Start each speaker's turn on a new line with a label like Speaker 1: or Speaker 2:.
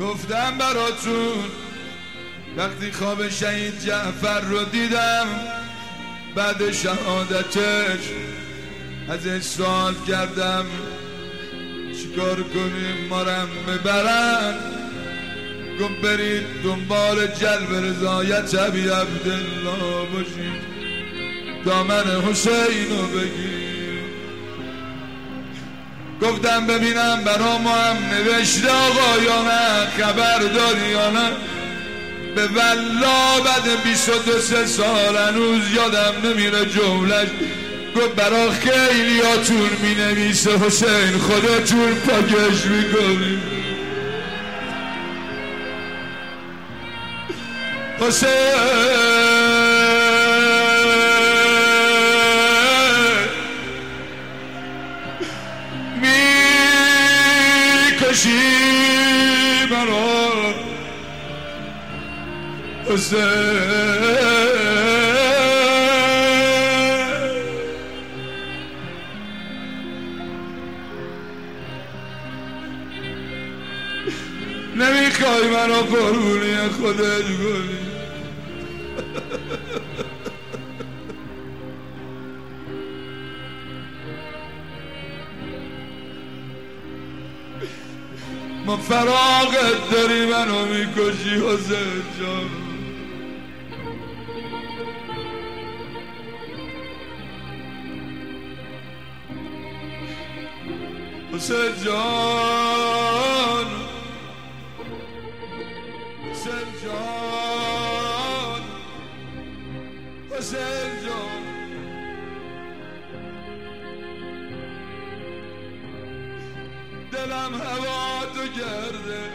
Speaker 1: گفتم براتون وقتی خواب شهید جعفر رو دیدم بعد شهادتش ازش سوال کردم. چیکار کنیم؟ مارم ببرن گفت برید دنبال جلب رضایت عبی عبدالله باشید دامن حسین رو بگیر. گفتم ببینم برا ما هم نوشته آقا یا نه خبر داری یا نه؟ به ولا بعد 23 سال هنوز یادم نمیره جملش گفت برا خیلی هاتون می نویسه حسین خودتون پاکش می‌کنیم حسین می‌کشی برا حسین. نمی‌خوای منو قربونی خودت کنی ما فراغت داری منو می‌کشی حسین جان. حسین جان. حسین جان دلم هوا تو گرده